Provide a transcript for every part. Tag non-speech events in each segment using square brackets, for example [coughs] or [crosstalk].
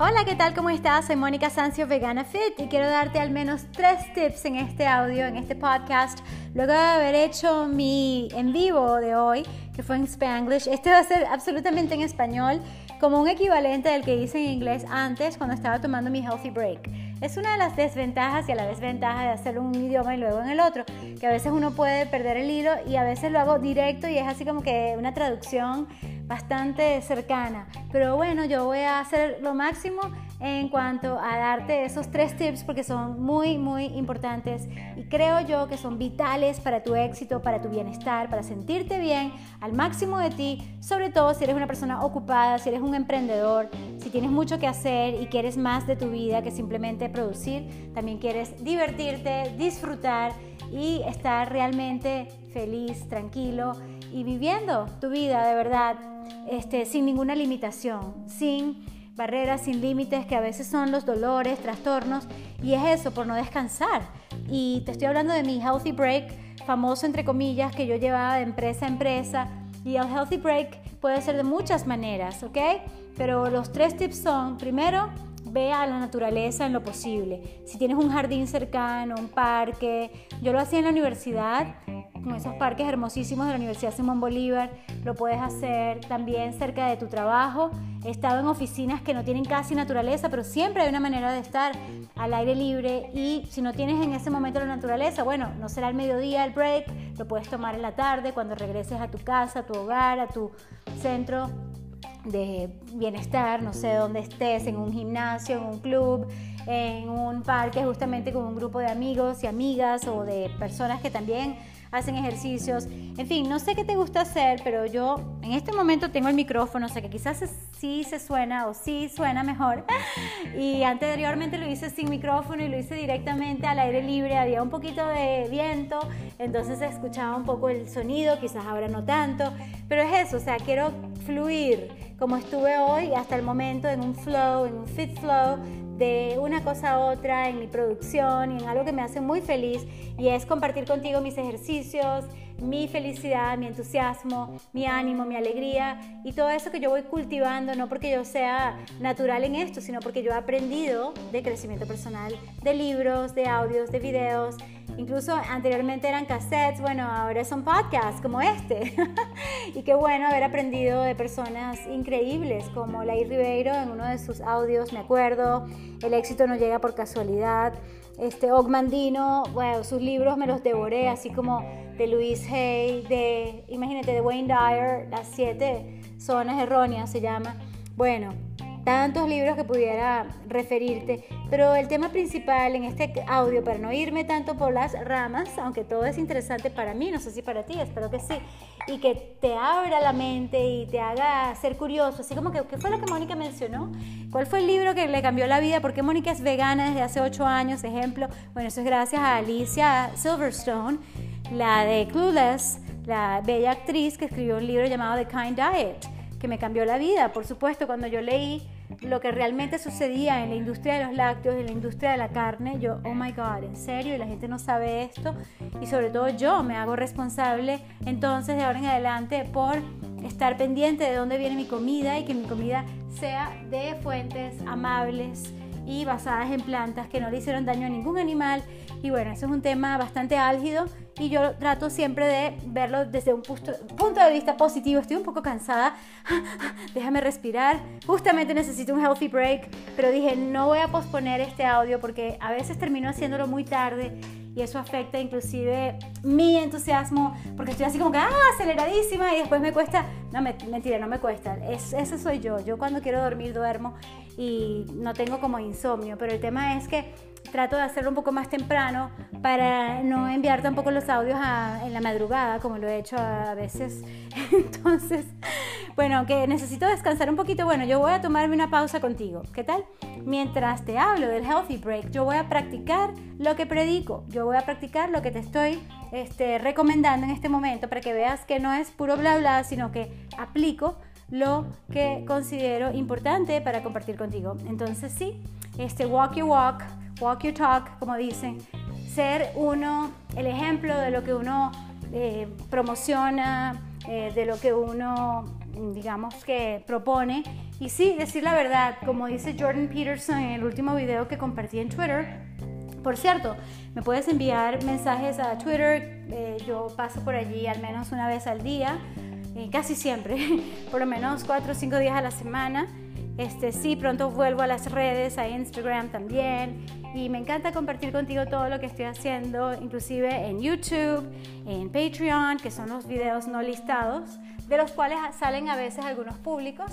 Hola, ¿qué tal? ¿Cómo estás? Soy Mónica Sancio, Vegana Fit, y quiero darte al menos tres tips en este audio, en este podcast, luego de haber hecho mi en vivo de hoy, que fue en Spanglish. Este va a ser absolutamente en español, como un equivalente del que hice en inglés antes cuando estaba tomando mi Healthy Break. Es una de las desventajas y a la desventaja de hacer un idioma y luego en el otro, que a veces uno puede perder el hilo y a veces lo hago directo y es así como que una traducción bastante cercana. Pero bueno, yo voy a hacer lo máximo en cuanto a darte esos tres tips porque son muy, muy importantes. Y creo yo que son vitales para tu éxito, para tu bienestar, para sentirte bien al máximo de ti, sobre todo si eres una persona ocupada, si eres un emprendedor, si tienes mucho que hacer y quieres más de tu vida que simplemente producir, también quieres divertirte, disfrutar y estar realmente feliz, tranquilo y viviendo tu vida de verdad este, sin ninguna limitación, sin barreras, sin límites, que a veces son los dolores, trastornos, y es eso, por no descansar. Y te estoy hablando de mi Healthy Break, famoso entre comillas, que yo llevaba de empresa a empresa, y el Healthy Break puede ser de muchas maneras, ¿ok? Pero los tres tips son, primero, ve a la naturaleza en lo posible. Si tienes un jardín cercano, un parque, yo lo hacía en la universidad, con esos parques hermosísimos de la Universidad Simón Bolívar, lo puedes hacer también cerca de tu trabajo. He estado en oficinas que no tienen casi naturaleza, pero siempre hay una manera de estar al aire libre y si no tienes en ese momento la naturaleza, bueno, no será el mediodía el break, lo puedes tomar en la tarde cuando regreses a tu casa, a tu hogar, a tu centro de bienestar, no sé dónde estés, en un gimnasio, en un club, en un parque justamente con un grupo de amigos y amigas o de personas que también hacen ejercicios. En fin, no sé qué te gusta hacer, pero yo en este momento tengo el micrófono, o sea que quizás sí se suena o sí suena mejor. [laughs] Y anteriormente lo hice sin micrófono y lo hice directamente al aire libre, había un poquito de viento, entonces escuchaba un poco el sonido, quizás ahora no tanto, pero es eso, o sea, quiero fluir como estuve hoy hasta el momento en un flow, en un fit flow de una cosa a otra en mi producción y en algo que me hace muy feliz y es compartir contigo mis ejercicios, mi felicidad, mi entusiasmo, mi ánimo, mi alegría y todo eso que yo voy cultivando, no porque yo sea natural en esto, sino porque yo he aprendido de crecimiento personal, de libros, de audios, de videos Incluso anteriormente eran cassettes, bueno, ahora son podcasts como este. [laughs] y qué bueno haber aprendido de personas increíbles como Lai Ribeiro en uno de sus audios, me acuerdo, El éxito no llega por casualidad. Este Ogmandino, bueno, sus libros me los devoré, así como de Louise Hay, de, imagínate, de Wayne Dyer, Las siete zonas erróneas se llama. Bueno, tantos libros que pudiera referirte, pero el tema principal en este audio, para no irme tanto por las ramas, aunque todo es interesante para mí, no sé si para ti, espero que sí, y que te abra la mente y te haga ser curioso, así como que, ¿qué fue lo que Mónica mencionó? ¿Cuál fue el libro que le cambió la vida? ¿Por qué Mónica es vegana desde hace ocho años? Ejemplo, bueno, eso es gracias a Alicia Silverstone, la de Clueless, la bella actriz que escribió un libro llamado The Kind Diet, que me cambió la vida, por supuesto, cuando yo leí lo que realmente sucedía en la industria de los lácteos, en la industria de la carne, yo, oh my God, en serio, y la gente no sabe esto, y sobre todo yo me hago responsable entonces de ahora en adelante por estar pendiente de dónde viene mi comida y que mi comida sea de fuentes amables y basadas en plantas que no le hicieron daño a ningún animal. Y bueno, eso es un tema bastante álgido y yo trato siempre de verlo desde un punto, de vista positivo. Estoy un poco cansada, [laughs] déjame respirar. Justamente necesito un healthy break, pero dije, no voy a posponer este audio porque a veces termino haciéndolo muy tarde y eso afecta inclusive mi entusiasmo porque estoy así como que, ah, aceleradísima y después me cuesta, no, mentira, no me cuesta, es, ese soy yo, yo cuando quiero dormir duermo y no tengo como insomnio, pero el tema es que trato de hacerlo un poco más temprano para no enviar tampoco los audios en la madrugada, como lo he hecho a veces. [laughs] Entonces, bueno, que necesito descansar un poquito, bueno, yo voy a tomarme una pausa contigo. ¿Qué tal? Mientras te hablo del Healthy Break, yo voy a practicar lo que predico, yo voy a practicar lo que te estoy este, recomendando en este momento para que veas que no es puro bla bla, sino que aplico lo que considero importante para compartir contigo. Entonces sí, este walk your walk, walk your talk, como dicen, ser uno el ejemplo de lo que uno eh, promociona, eh, de lo que uno digamos que propone. Y sí, decir la verdad, como dice Jordan Peterson en el último video que compartí en Twitter. Por cierto, me puedes enviar mensajes a Twitter, eh, yo paso por allí al menos una vez al día, eh, casi siempre, [laughs] por lo menos cuatro o cinco días a la semana. Este, sí, pronto vuelvo a las redes, a Instagram también. Y me encanta compartir contigo todo lo que estoy haciendo, inclusive en YouTube, en Patreon, que son los videos no listados, de los cuales salen a veces algunos públicos,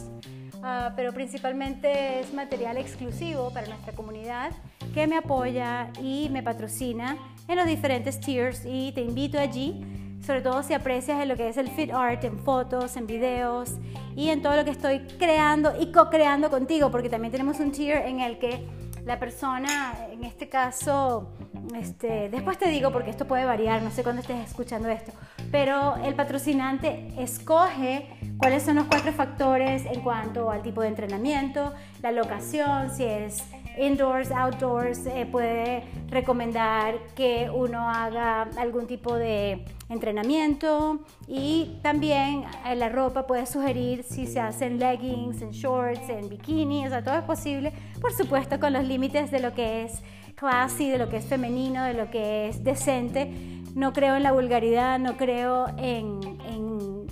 uh, pero principalmente es material exclusivo para nuestra comunidad que me apoya y me patrocina en los diferentes tiers. Y te invito allí sobre todo si aprecias en lo que es el fit art, en fotos, en videos y en todo lo que estoy creando y co-creando contigo, porque también tenemos un tier en el que la persona, en este caso, este, después te digo porque esto puede variar, no sé cuándo estés escuchando esto, pero el patrocinante escoge cuáles son los cuatro factores en cuanto al tipo de entrenamiento, la locación, si es indoors, outdoors, eh, puede recomendar que uno haga algún tipo de entrenamiento y también eh, la ropa puede sugerir si se hacen leggings, en shorts, en bikini, o sea, todo es posible, por supuesto con los límites de lo que es classy, de lo que es femenino, de lo que es decente. No creo en la vulgaridad, no creo en,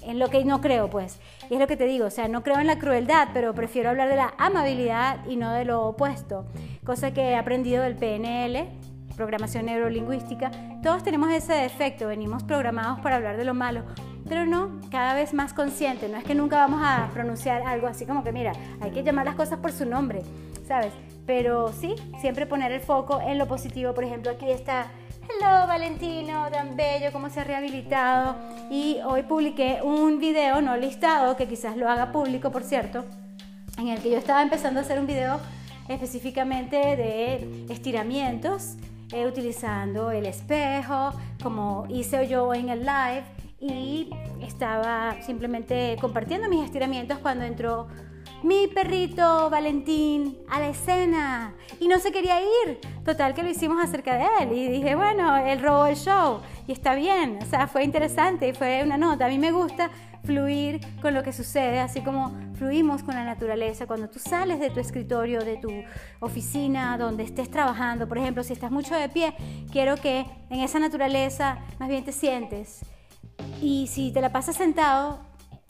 en lo que no creo, pues. Y es lo que te digo, o sea, no creo en la crueldad, pero prefiero hablar de la amabilidad y no de lo opuesto. Cosa que he aprendido del PNL, programación neurolingüística, todos tenemos ese defecto, venimos programados para hablar de lo malo, pero no, cada vez más consciente, no es que nunca vamos a pronunciar algo así como que mira, hay que llamar las cosas por su nombre, ¿sabes? Pero sí, siempre poner el foco en lo positivo, por ejemplo, aquí está Hello Valentino, tan bello, cómo se ha rehabilitado. Y hoy publiqué un video no listado, que quizás lo haga público, por cierto, en el que yo estaba empezando a hacer un video específicamente de estiramientos eh, utilizando el espejo, como hice yo en el live, y estaba simplemente compartiendo mis estiramientos cuando entró mi perrito Valentín a la escena y no se quería ir. Total que lo hicimos acerca de él y dije, bueno, él robó el show y está bien, o sea, fue interesante y fue una nota. A mí me gusta fluir con lo que sucede, así como fluimos con la naturaleza. Cuando tú sales de tu escritorio, de tu oficina, donde estés trabajando, por ejemplo, si estás mucho de pie, quiero que en esa naturaleza más bien te sientes. Y si te la pasas sentado,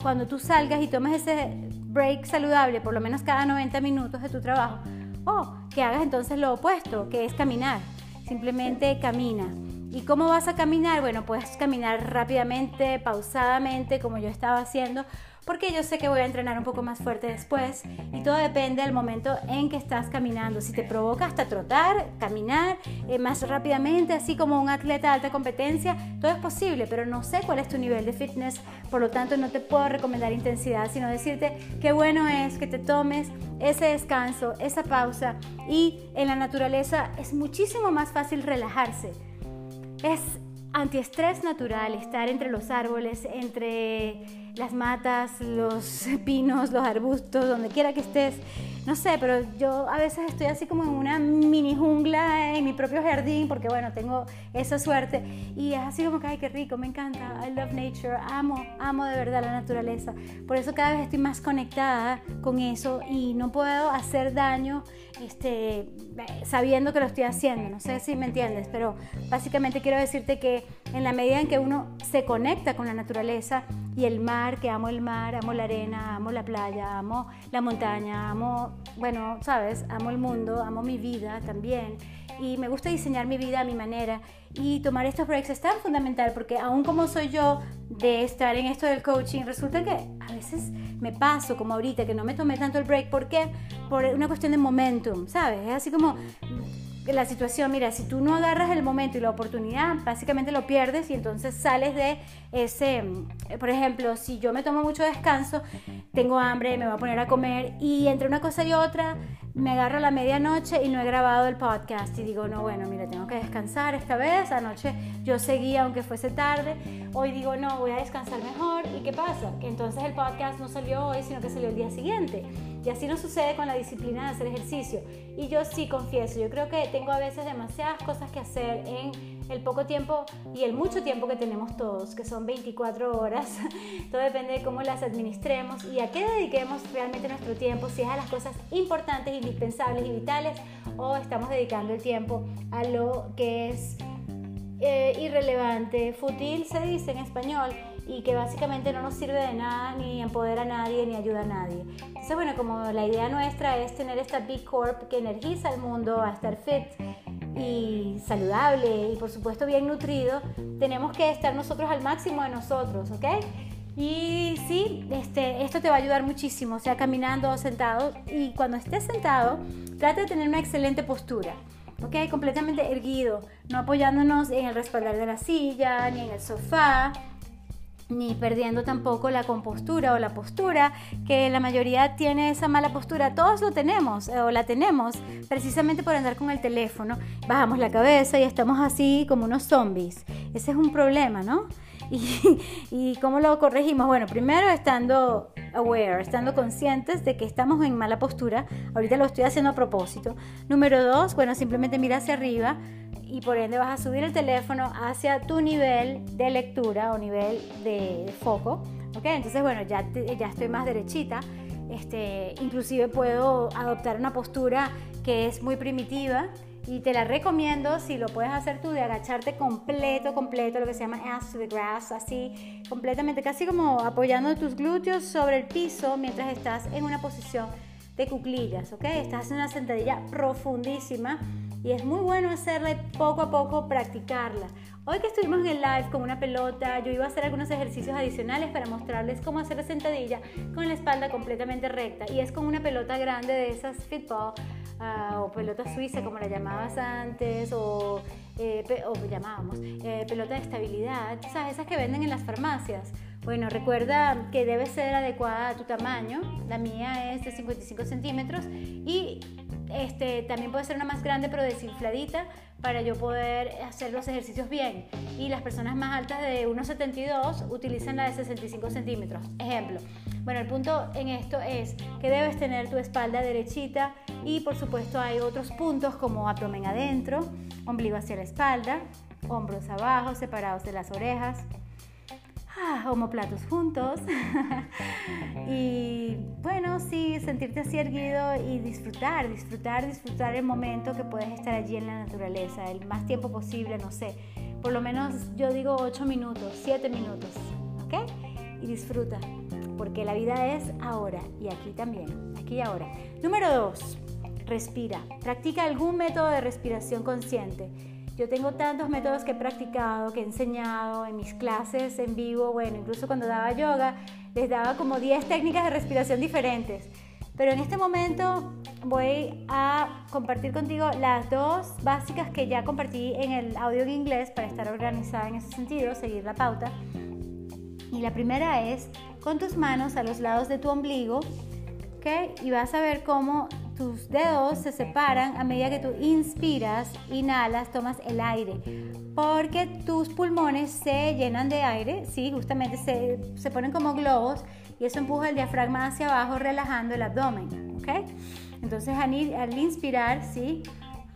cuando tú salgas y tomes ese break saludable, por lo menos cada 90 minutos de tu trabajo, o que hagas entonces lo opuesto, que es caminar. Simplemente camina. ¿Y cómo vas a caminar? Bueno, puedes caminar rápidamente, pausadamente, como yo estaba haciendo, porque yo sé que voy a entrenar un poco más fuerte después y todo depende del momento en que estás caminando. Si te provoca hasta trotar, caminar eh, más rápidamente, así como un atleta de alta competencia, todo es posible, pero no sé cuál es tu nivel de fitness, por lo tanto no te puedo recomendar intensidad, sino decirte qué bueno es que te tomes ese descanso, esa pausa y en la naturaleza es muchísimo más fácil relajarse. Es antiestrés natural estar entre los árboles, entre las matas, los pinos, los arbustos, donde quiera que estés no sé, pero yo a veces estoy así como en una mini jungla en mi propio jardín, porque bueno, tengo esa suerte. Y es así como que, ay, qué rico, me encanta. I love nature, amo, amo de verdad la naturaleza. Por eso cada vez estoy más conectada con eso y no puedo hacer daño este, sabiendo que lo estoy haciendo. No sé si me entiendes, pero básicamente quiero decirte que en la medida en que uno se conecta con la naturaleza y el mar, que amo el mar, amo la arena, amo la playa, amo la montaña, amo bueno, sabes, amo el mundo, amo mi vida también y me gusta diseñar mi vida a mi manera y tomar estos breaks es tan fundamental porque aún como soy yo de estar en esto del coaching, resulta que a veces me paso como ahorita que no me tomé tanto el break, ¿por qué? Por una cuestión de momentum, ¿sabes? Es así como la situación, mira, si tú no agarras el momento y la oportunidad, básicamente lo pierdes y entonces sales de ese, mm, por ejemplo, si yo me tomo mucho descanso, tengo hambre, me voy a poner a comer y entre una cosa y otra me agarro a la medianoche y no he grabado el podcast y digo, no, bueno, mira, tengo que descansar esta vez, anoche yo seguía aunque fuese tarde, hoy digo, no, voy a descansar mejor y ¿qué pasa? Que entonces el podcast no salió hoy, sino que salió el día siguiente. Y así no sucede con la disciplina de hacer ejercicio. Y yo sí confieso, yo creo que tengo a veces demasiadas cosas que hacer en el poco tiempo y el mucho tiempo que tenemos todos, que son 24 horas. [laughs] Todo depende de cómo las administremos y a qué dediquemos realmente nuestro tiempo, si es a las cosas importantes, indispensables y vitales o estamos dedicando el tiempo a lo que es eh, irrelevante, fútil se dice en español y que básicamente no nos sirve de nada, ni empodera a nadie, ni ayuda a nadie. Entonces, bueno, como la idea nuestra es tener esta Big Corp que energiza al mundo a estar fit y saludable y por supuesto bien nutrido, tenemos que estar nosotros al máximo de nosotros, ¿ok? Y sí, este, esto te va a ayudar muchísimo, sea caminando o sentado. Y cuando estés sentado, trata de tener una excelente postura. ¿ok? Completamente erguido, no apoyándonos en el respaldar de la silla, ni en el sofá, ni perdiendo tampoco la compostura o la postura, que la mayoría tiene esa mala postura. Todos lo tenemos eh, o la tenemos precisamente por andar con el teléfono. Bajamos la cabeza y estamos así como unos zombies. Ese es un problema, ¿no? [laughs] ¿Y, y cómo lo corregimos? Bueno, primero estando aware, estando conscientes de que estamos en mala postura. Ahorita lo estoy haciendo a propósito. Número dos, bueno, simplemente mira hacia arriba y por ende vas a subir el teléfono hacia tu nivel de lectura o nivel de, foco. ¿ok? Entonces, bueno, ya, ya estoy más derechita. Este, inclusive puedo adoptar una postura que es muy primitiva y te la recomiendo si lo puedes hacer tú de agacharte completo, completo, lo que se llama ass to the grass, así completamente, casi como apoyando tus glúteos sobre el piso mientras estás en una posición de cuclillas, ¿ok? Estás en una sentadilla profundísima y es muy bueno hacerla poco a poco practicarla. Hoy que estuvimos en el live con una pelota, yo iba a hacer algunos ejercicios adicionales para mostrarles cómo hacer la sentadilla con la espalda completamente recta y es con una pelota grande de esas fitball uh, o pelota suiza como la llamabas antes o, eh, o llamábamos eh, pelota de estabilidad, ¿sabes? esas que venden en las farmacias. Bueno, recuerda que debe ser adecuada a tu tamaño. La mía es de 55 centímetros y este, también puede ser una más grande pero desinfladita para yo poder hacer los ejercicios bien. Y las personas más altas de 1,72 utilizan la de 65 centímetros. Ejemplo. Bueno, el punto en esto es que debes tener tu espalda derechita y por supuesto hay otros puntos como abdomen adentro, ombligo hacia la espalda, hombros abajo, separados de las orejas ah, homoplatos juntos. [laughs] y bueno, sí, sentirte así erguido y disfrutar, disfrutar, disfrutar el momento que puedes estar allí en la naturaleza, el más tiempo posible, no sé. Por lo menos yo digo 8 minutos, 7 minutos, ¿ok? Y disfruta, porque la vida es ahora y aquí también, aquí y ahora. Número 2, respira. Practica algún método de respiración consciente yo tengo tantos métodos que he practicado, que he enseñado en mis clases en vivo, bueno, incluso cuando daba yoga, les daba como 10 técnicas de respiración diferentes. Pero en este momento voy a compartir contigo las dos básicas que ya compartí en el audio en inglés para estar organizada en ese sentido, seguir la pauta. Y la primera es con tus manos a los lados de tu ombligo, ¿ok? Y vas a ver cómo tus dedos se separan a medida que tú inspiras, inhalas, tomas el aire, porque tus pulmones se llenan de aire, sí, justamente se, se ponen como globos y eso empuja el diafragma hacia abajo, relajando el abdomen, ¿ok? Entonces al, al inspirar, sí,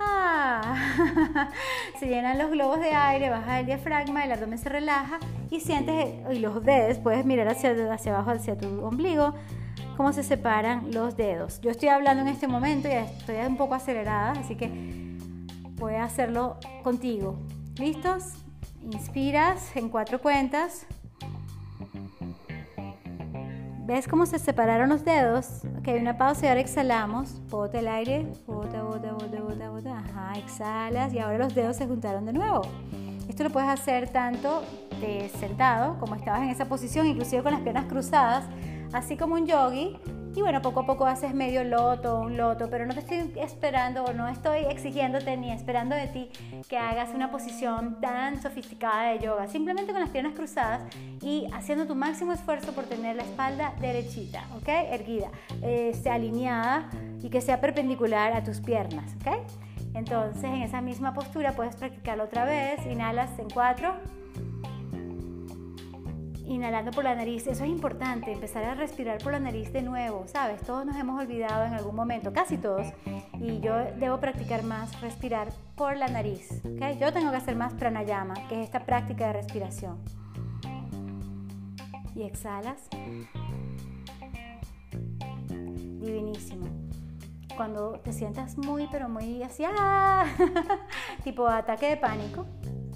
ah, [laughs] se llenan los globos de aire, baja el diafragma, el abdomen se relaja y sientes, y los dedos, puedes mirar hacia, hacia abajo, hacia tu ombligo, cómo se separan los dedos. Yo estoy hablando en este momento y estoy un poco acelerada, así que voy a hacerlo contigo. ¿Listos? Inspiras en cuatro cuentas. ¿Ves cómo se separaron los dedos? Ok, una pausa y ahora exhalamos. Bota el aire. Bota, bota, bota, bota, bota. Ajá, exhalas y ahora los dedos se juntaron de nuevo. Esto lo puedes hacer tanto de sentado como estabas en esa posición, inclusive con las piernas cruzadas así como un yogi. Y bueno, poco a poco haces medio loto, un loto, pero no te estoy esperando o no estoy exigiéndote ni esperando de ti que hagas una posición tan sofisticada de yoga. Simplemente con las piernas cruzadas y haciendo tu máximo esfuerzo por tener la espalda derechita, ¿ok? Erguida, eh, alineada y que sea perpendicular a tus piernas, ¿ok? Entonces en esa misma postura puedes practicarlo otra vez. Inhalas en cuatro inhalando por la nariz. Eso es importante, empezar a respirar por la nariz de nuevo, ¿sabes? Todos nos hemos olvidado en algún momento, casi todos, y yo debo practicar más respirar por la nariz, ¿ok? Yo tengo que hacer más pranayama, que es esta práctica de respiración. Y exhalas. Divinísimo. Cuando te sientas muy, pero muy así, ¡ah! [laughs] tipo ataque de pánico,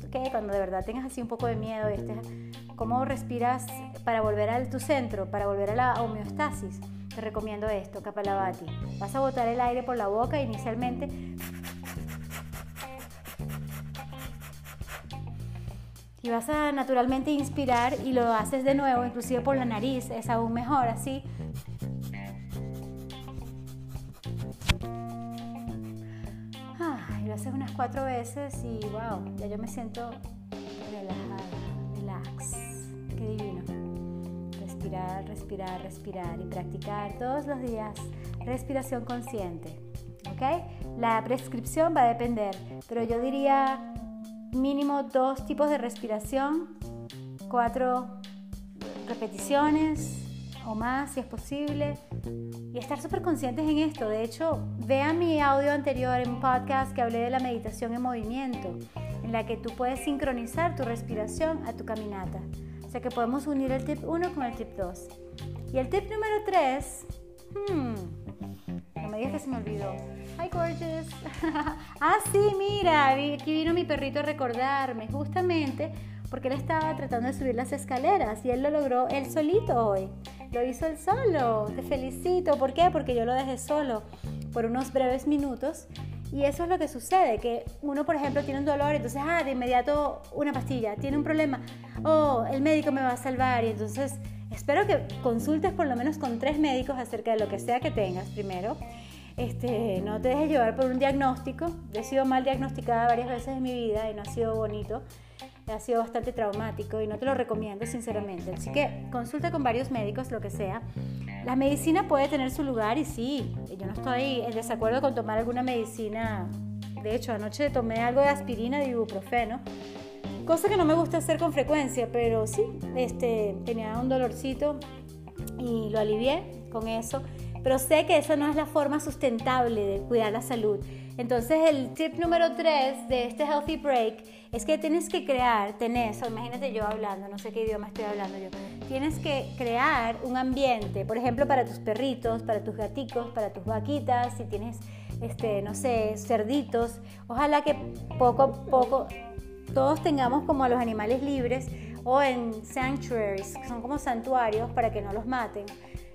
¿ok? Cuando de verdad tengas así un poco de miedo y estés cómo respiras para volver a tu centro, para volver a la homeostasis. Te recomiendo esto, Kapalabhati. Vas a botar el aire por la boca inicialmente. Y vas a naturalmente inspirar y lo haces de nuevo, inclusive por la nariz, es aún mejor así. Ah, y lo haces unas cuatro veces y wow, ya yo me siento relajada, Respirar, respirar, respirar y practicar todos los días respiración consciente. ¿Ok? La prescripción va a depender, pero yo diría mínimo dos tipos de respiración, cuatro repeticiones o más si es posible y estar súper conscientes en esto. De hecho, vea mi audio anterior en un podcast que hablé de la meditación en movimiento, en la que tú puedes sincronizar tu respiración a tu caminata. Sea que podemos unir el tip 1 con el tip 2. Y el tip número 3, hmm, no me digas que se me olvidó. Hi, gorgeous. [laughs] ah, sí, mira, aquí vino mi perrito a recordarme, justamente porque él estaba tratando de subir las escaleras y él lo logró él solito hoy. Lo hizo él solo. Te felicito. ¿Por qué? Porque yo lo dejé solo por unos breves minutos y eso es lo que sucede, que uno, por ejemplo, tiene un dolor, entonces, ah, de inmediato una pastilla, tiene un problema, oh, el médico me va a salvar, y entonces espero que consultes por lo menos con tres médicos acerca de lo que sea que tengas primero. Este, no te dejes llevar por un diagnóstico. he sido mal diagnosticada varias veces en mi vida y no ha sido bonito ha sido bastante traumático y no te lo recomiendo sinceramente. Así que consulta con varios médicos, lo que sea. La medicina puede tener su lugar y sí, yo no estoy en desacuerdo con tomar alguna medicina. De hecho, anoche tomé algo de aspirina de ibuprofeno, cosa que no me gusta hacer con frecuencia, pero sí, este, tenía un dolorcito y lo alivié con eso. Pero sé que esa no es la forma sustentable de cuidar la salud. Entonces el tip número 3 de este Healthy Break es que tienes que crear, tenés, o imagínate yo hablando, no sé qué idioma estoy hablando yo, tienes que crear un ambiente, por ejemplo, para tus perritos, para tus gaticos, para tus vaquitas, si tienes, este, no sé, cerditos, ojalá que poco a poco todos tengamos como a los animales libres o en sanctuaries, que son como santuarios para que no los maten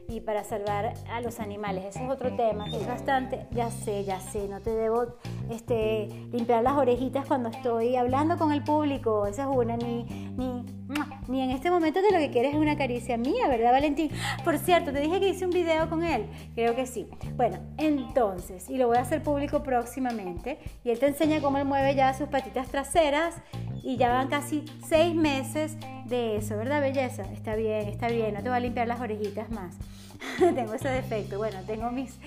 y para salvar a los animales. Ese es otro tema que es bastante, ya sé, ya sé, no te debo este, limpiar las orejitas cuando estoy hablando con el público, esa es una, ni, ni, ni en este momento de lo que quieres es una caricia mía, ¿verdad Valentín? Por cierto, te dije que hice un video con él, creo que sí. Bueno, entonces, y lo voy a hacer público próximamente, y él te enseña cómo él mueve ya sus patitas traseras, y ya van casi seis meses de eso, ¿verdad, belleza? Está bien, está bien, no te voy a limpiar las orejitas más. [laughs] tengo ese defecto, bueno, tengo mis,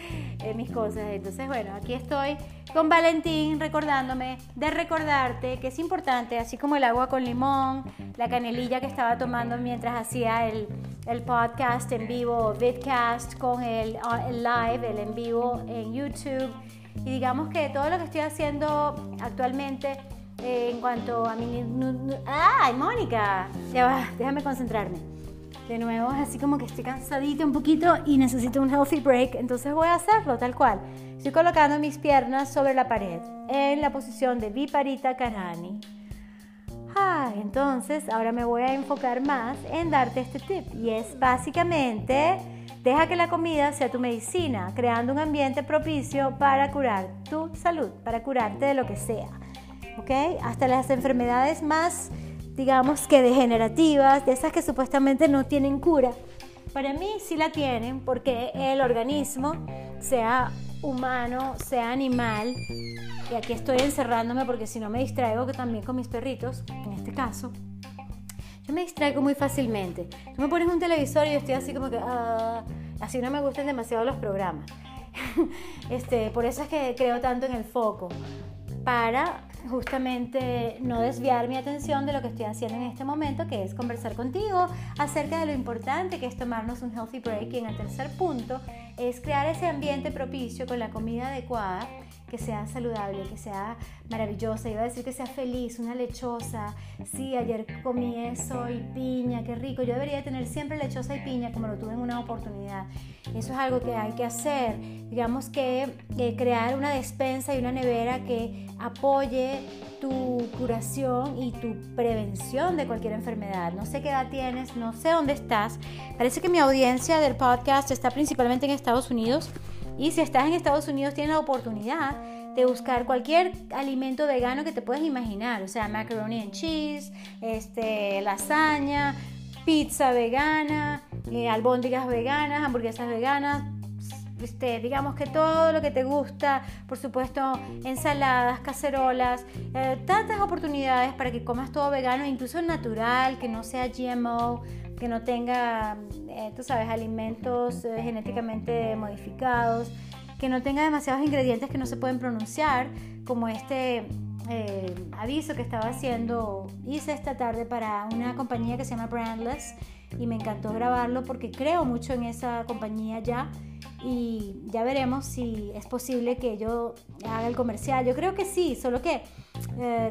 eh, mis cosas. Entonces, bueno, aquí estoy con Valentín recordándome de recordarte que es importante, así como el agua con limón, la canelilla que estaba tomando mientras hacía el, el podcast en vivo, vidcast con el, el live, el en vivo en YouTube. Y digamos que todo lo que estoy haciendo actualmente en cuanto a mi... ¡Ay, Mónica! Ya va, déjame concentrarme. De nuevo, así como que estoy cansadita un poquito y necesito un healthy break, entonces voy a hacerlo tal cual. Estoy colocando mis piernas sobre la pared en la posición de Viparita Karani. Ah, entonces ahora me voy a enfocar más en darte este tip y es básicamente deja que la comida sea tu medicina, creando un ambiente propicio para curar tu salud, para curarte de lo que sea. Hasta las enfermedades más, digamos que degenerativas, de esas que supuestamente no tienen cura. Para mí sí la tienen porque el organismo, sea humano, sea animal, y aquí estoy encerrándome porque si no me distraigo que también con mis perritos, en este caso, yo me distraigo muy fácilmente. Tú me pones un televisor y yo estoy así como que, ah, así no me gustan demasiado los programas. [laughs] este, por eso es que creo tanto en el foco para justamente no desviar mi atención de lo que estoy haciendo en este momento, que es conversar contigo acerca de lo importante que es tomarnos un healthy break. Y en el tercer punto es crear ese ambiente propicio con la comida adecuada que sea saludable, que sea maravillosa, iba a decir que sea feliz, una lechosa, sí, ayer comí eso y piña, qué rico, yo debería tener siempre lechosa y piña como lo tuve en una oportunidad. Eso es algo que hay que hacer, digamos que crear una despensa y una nevera que apoye tu curación y tu prevención de cualquier enfermedad. No sé qué edad tienes, no sé dónde estás. Parece que mi audiencia del podcast está principalmente en Estados Unidos. Y si estás en Estados Unidos, tienes la oportunidad de buscar cualquier alimento vegano que te puedas imaginar. O sea, macaroni and cheese, este, lasaña, pizza vegana, eh, albóndigas veganas, hamburguesas veganas. Este, digamos que todo lo que te gusta, por supuesto, ensaladas, cacerolas, eh, tantas oportunidades para que comas todo vegano, incluso natural, que no sea GMO, que no tenga, eh, tú sabes, alimentos eh, genéticamente modificados, que no tenga demasiados ingredientes que no se pueden pronunciar, como este eh, aviso que estaba haciendo, hice esta tarde para una compañía que se llama Brandless y me encantó grabarlo porque creo mucho en esa compañía ya y ya veremos si es posible que yo haga el comercial. Yo creo que sí, solo que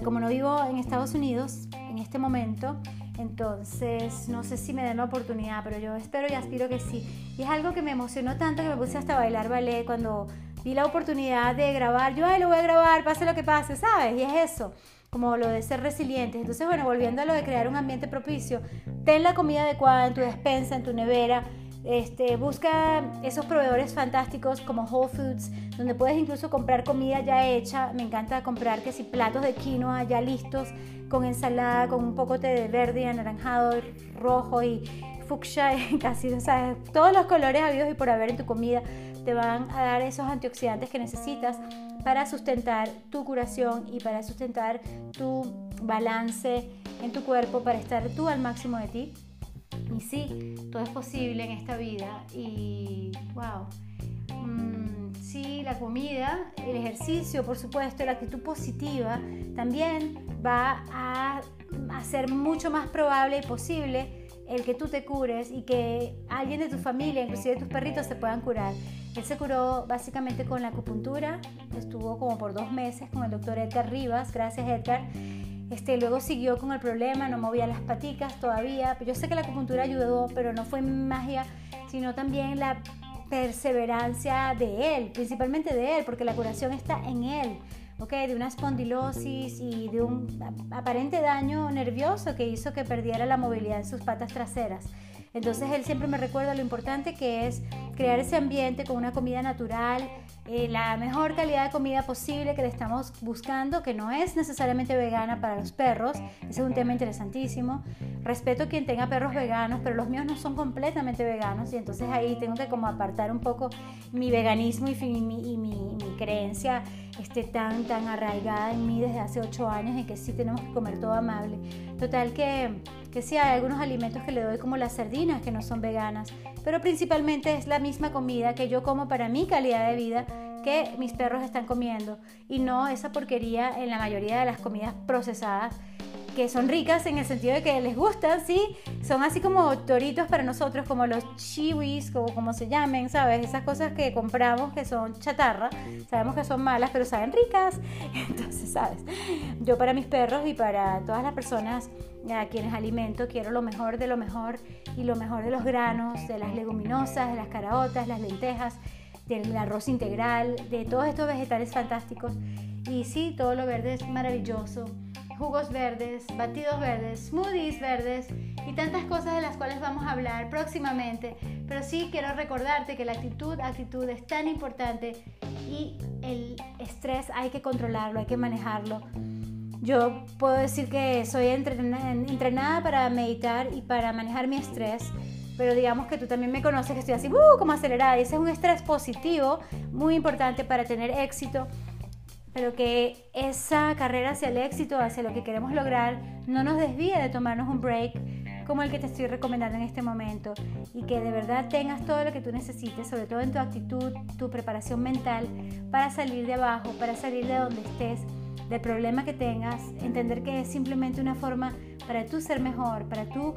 como no vivo en Estados Unidos en este momento, entonces, no sé si me den la oportunidad, pero yo espero y aspiro que sí. Y es algo que me emocionó tanto que me puse hasta a bailar ballet cuando vi la oportunidad de grabar. Yo, ay, lo voy a grabar, pase lo que pase, ¿sabes? Y es eso, como lo de ser resilientes. Entonces, bueno, volviendo a lo de crear un ambiente propicio, ten la comida adecuada en tu despensa, en tu nevera. Este, busca esos proveedores fantásticos como Whole Foods, donde puedes incluso comprar comida ya hecha. Me encanta comprar que si platos de quinoa ya listos con ensalada, con un poco de verde, anaranjado, rojo y fucsia, [laughs] casi, todos los colores habidos y por haber en tu comida te van a dar esos antioxidantes que necesitas para sustentar tu curación y para sustentar tu balance en tu cuerpo, para estar tú al máximo de ti. Y sí, todo es posible en esta vida y wow. Mm, sí, la comida, el ejercicio, por supuesto, la actitud positiva también va a hacer mucho más probable y posible el que tú te cures y que alguien de tu familia, inclusive tus perritos, se puedan curar. Él se curó básicamente con la acupuntura, estuvo como por dos meses con el doctor Edgar Rivas, gracias Edgar. Este, luego siguió con el problema, no movía las paticas todavía. Yo sé que la acupuntura ayudó, pero no fue magia, sino también la perseverancia de él, principalmente de él, porque la curación está en él de una espondilosis y de un aparente daño nervioso que hizo que perdiera la movilidad en sus patas traseras. Entonces él siempre me recuerda lo importante que es crear ese ambiente con una comida natural, eh, la mejor calidad de comida posible que le estamos buscando, que no es necesariamente vegana para los perros. Ese es un tema interesantísimo. Respeto a quien tenga perros veganos, pero los míos no son completamente veganos y entonces ahí tengo que como apartar un poco mi veganismo y, mi, mi, creencia este, tan, tan arraigada en mí desde hace ocho años en que sí tenemos que comer todo amable. Total que, que sí hay algunos alimentos que le doy como las sardinas que no son veganas, pero principalmente es la misma comida que yo como para mi calidad de vida que mis perros están comiendo. Y no esa porquería en la mayoría de las comidas procesadas que son ricas en el sentido de que les gustan, ¿sí? Son así como toritos para nosotros, como los chiwis, o como se llamen, ¿sabes? Esas cosas que compramos que son chatarra, sabemos que son malas, pero saben ricas. [laughs] Entonces, ¿sabes? Yo para mis perros y para todas las personas a quienes alimento, quiero lo mejor de lo mejor y lo mejor de los granos, de las leguminosas, de las caraotas, las lentejas, del arroz integral, de todos estos vegetales fantásticos. Y sí, todo lo verde es maravilloso. Jugos verdes, batidos verdes, smoothies verdes y tantas cosas de las cuales vamos a hablar próximamente. Pero sí quiero recordarte que la actitud, actitud es tan importante y el estrés hay que controlarlo, hay que manejarlo. Yo puedo decir que soy entrenada para meditar y para manejar mi estrés, pero digamos que tú también me conoces que estoy así, uh, como acelerada, y ese es un estrés positivo muy importante para tener éxito, pero que esa carrera hacia el éxito, hacia lo que queremos lograr, no nos desvíe de tomarnos un break como el que te estoy recomendando en este momento. Y que de verdad tengas todo lo que tú necesites, sobre todo en tu actitud, tu preparación mental para salir de abajo, para salir de donde estés del problema que tengas, entender que es simplemente una forma para tú ser mejor, para tú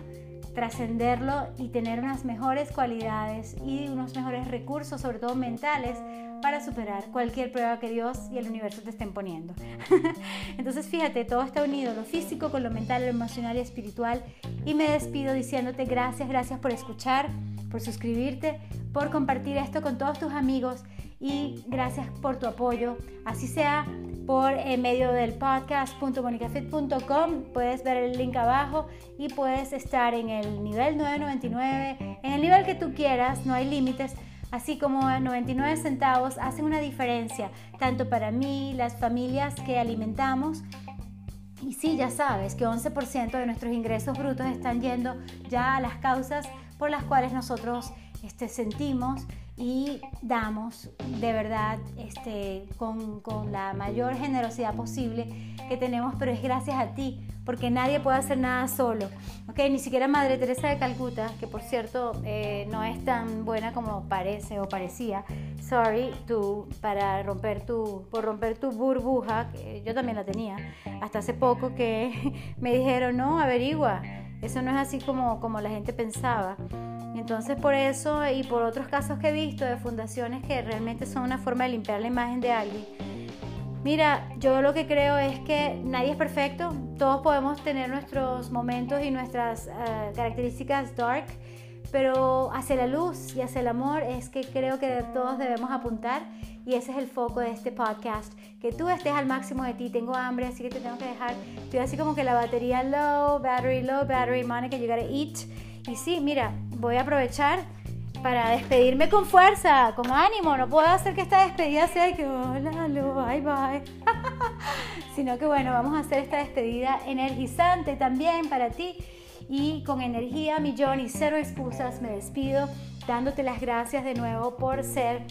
trascenderlo y tener unas mejores cualidades y unos mejores recursos, sobre todo mentales, para superar cualquier prueba que Dios y el universo te estén poniendo. [laughs] Entonces fíjate, todo está unido, lo físico con lo mental, lo emocional y espiritual. Y me despido diciéndote gracias, gracias por escuchar, por suscribirte, por compartir esto con todos tus amigos y gracias por tu apoyo. Así sea por eh, medio del podcast.monicafit.com, puedes ver el link abajo y puedes estar en el nivel 999, en el nivel que tú quieras, no hay límites. Así como 99 centavos hacen una diferencia, tanto para mí, las familias que alimentamos, y sí, ya sabes que 11% de nuestros ingresos brutos están yendo ya a las causas por las cuales nosotros este, sentimos y damos de verdad este, con, con, la mayor generosidad posible que tenemos, pero es gracias a ti, porque nadie puede hacer nada solo. ¿okay? Ni siquiera Madre Teresa de Calcuta, que por cierto eh, no es tan buena como parece o parecía, sorry, tú, para romper tu, por romper tu burbuja, que yo también la tenía, hasta hace poco que [laughs] me dijeron, no, averigua, eso no es así como, como la gente pensaba. Entonces por eso y por otros casos que he visto de fundaciones que realmente son una forma de limpiar la imagen de alguien. Mira, yo lo que creo es que nadie es perfecto, todos podemos tener nuestros momentos y nuestras eh, características dark, pero hacia la luz y hacia el amor es que creo que todos debemos apuntar y ese es el foco de este podcast, que tú estés al máximo de ti, tengo hambre, así que te tengo que dejar, estoy así como que la batería low, battery low, battery money, que you gotta eat. Y sí, mira, voy a aprovechar para despedirme con fuerza, con ánimo. No puedo hacer que esta despedida sea de que hola, bye bye. [laughs] Sino que bueno, vamos a hacer esta despedida energizante también para ti. Y con energía, millón y cero excusas me despido dándote las gracias de nuevo por ser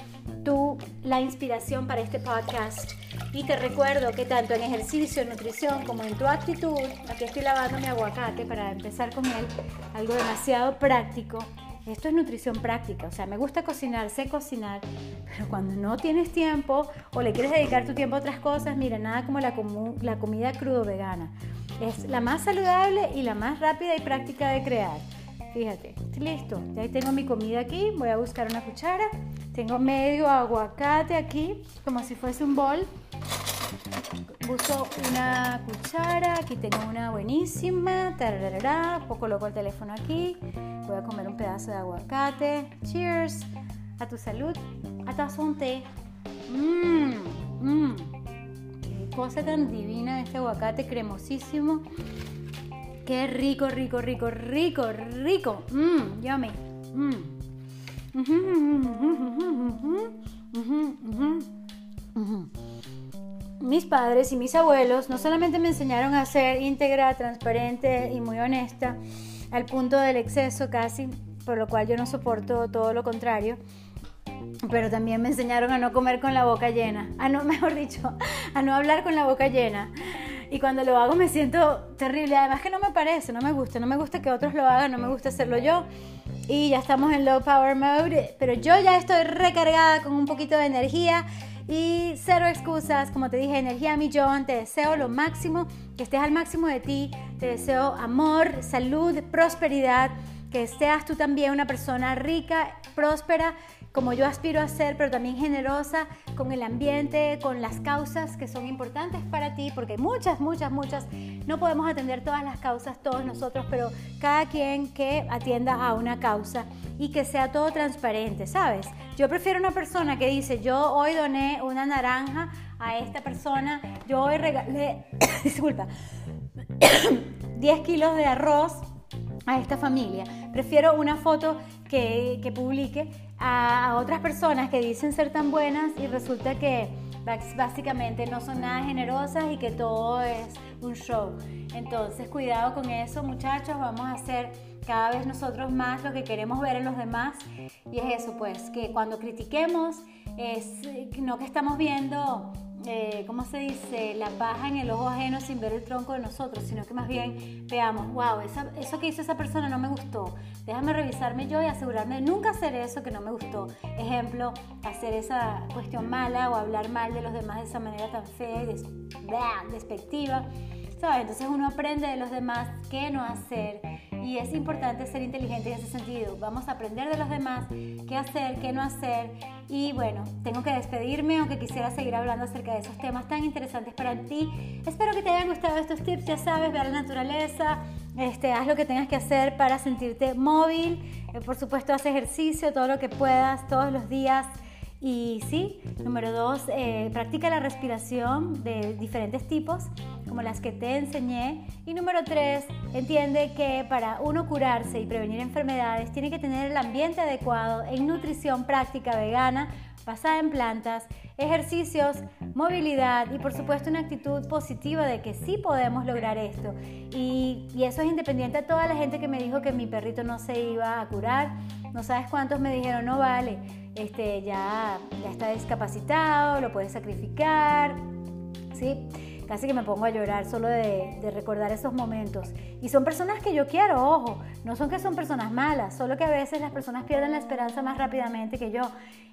tú la inspiración para este podcast. Y te recuerdo que tanto en ejercicio, nutrición, como en tu actitud, aquí estoy lavando mi aguacate para empezar con él, algo demasiado práctico. Esto es nutrición práctica, o sea, me gusta cocinar, sé cocinar, pero cuando no tienes tiempo o le quieres dedicar tu tiempo a otras cosas, mira, nada como la, la comida crudo vegana. Es la más saludable y la más rápida y práctica de crear. Fíjate, listo. Ya tengo mi comida aquí. Voy a buscar una cuchara. Tengo medio aguacate aquí, como si fuese un bol. Uso una cuchara. Aquí tengo una buenísima. Tararara, poco loco el teléfono aquí. Voy a comer un pedazo de aguacate. Cheers. A tu salud. A tu. Mmm. Mmm. Qué cosa tan divina este aguacate cremosísimo. Qué rico, rico, rico, rico, rico. Mmm, yummy. Mis padres y mis abuelos no solamente me enseñaron a ser íntegra, transparente y muy honesta, al punto del exceso casi, por lo cual yo no soporto todo lo contrario, pero también me enseñaron a no comer con la boca llena, a no, [laughs] mejor dicho, a no hablar con la boca llena. Y cuando lo hago me siento terrible. Además que no me parece, no me gusta. No me gusta que otros lo hagan, no me gusta hacerlo yo. Y ya estamos en low power mode. Pero yo ya estoy recargada con un poquito de energía. Y cero excusas, como te dije, energía millón. Te deseo lo máximo, que estés al máximo de ti. Te deseo amor, salud, prosperidad. Que seas tú también una persona rica, próspera como yo aspiro a ser, pero también generosa con el ambiente, con las causas que son importantes para ti, porque muchas, muchas, muchas, no podemos atender todas las causas todos nosotros, pero cada quien que atienda a una causa y que sea todo transparente, ¿sabes? Yo prefiero una persona que dice, yo hoy doné una naranja a esta persona, yo hoy regalé, [coughs] disculpa, [coughs] [coughs] 10 kilos de arroz a esta familia. Prefiero una foto que, que publique a, otras personas que dicen ser tan buenas y resulta que básicamente no son nada generosas y que todo es un show. Entonces, cuidado con eso, muchachos, vamos a hacer cada vez nosotros más lo que queremos ver en los demás y es eso, pues, que cuando critiquemos es no que estamos viendo eh, ¿cómo se dice? La paja en el ojo ajeno sin ver el tronco de nosotros, sino que más bien veamos, wow, eso que hizo esa persona no me gustó. Déjame revisarme yo y asegurarme de nunca hacer eso que no me gustó. Ejemplo, hacer esa cuestión mala o hablar mal de los demás de esa manera tan fea y despectiva. ¿Sabes? Entonces uno aprende de los demás qué no hacer y es importante ser inteligente en ese sentido. Vamos a aprender de los demás qué hacer, qué no hacer. Y bueno, tengo que despedirme, aunque quisiera seguir hablando acerca de esos temas tan interesantes para ti. Espero que te hayan gustado estos tips, ya sabes, ve a la naturaleza, este, haz lo que tengas que hacer para sentirte móvil. Eh, por supuesto, haz ejercicio todo lo que puedas, todos los días. Y sí, número dos, eh, practica la respiración de diferentes tipos, como las que te enseñé. Y número tres, entiende que para uno curarse y prevenir enfermedades tiene que tener el ambiente adecuado en nutrición práctica vegana, basada en plantas, ejercicios, movilidad y por supuesto una actitud positiva de que sí podemos lograr esto. Y, y eso es independiente a toda la gente que me dijo que mi perrito no se iba a curar. No sabes cuántos me dijeron, no vale este, ya, ya está discapacitado, lo puedes sacrificar, ¿sí? Casi que me pongo a llorar solo de, de, recordar esos momentos. Y son personas que yo quiero, ojo, no son que son personas malas, solo que a veces las personas pierden la esperanza más rápidamente que yo.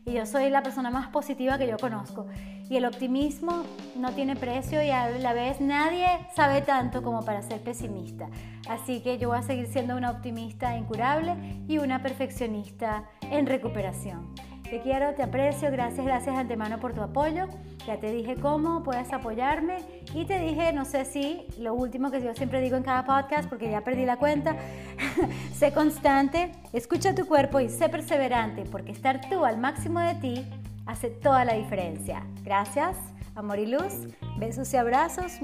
Y yo soy la persona más positiva que yo conozco. Y el optimismo no tiene precio y a la vez nadie sabe tanto como para ser pesimista. Así que yo voy a seguir siendo una optimista incurable y una perfeccionista en recuperación. Te quiero, te aprecio, gracias, gracias de antemano por tu apoyo. Ya te dije cómo puedes apoyarme y te dije, no sé si, lo último que yo siempre digo en cada podcast, porque ya perdí la cuenta, [laughs] sé constante, escucha tu cuerpo y sé perseverante, porque estar tú al máximo de ti hace toda la diferencia. Gracias, amor y luz, besos y abrazos.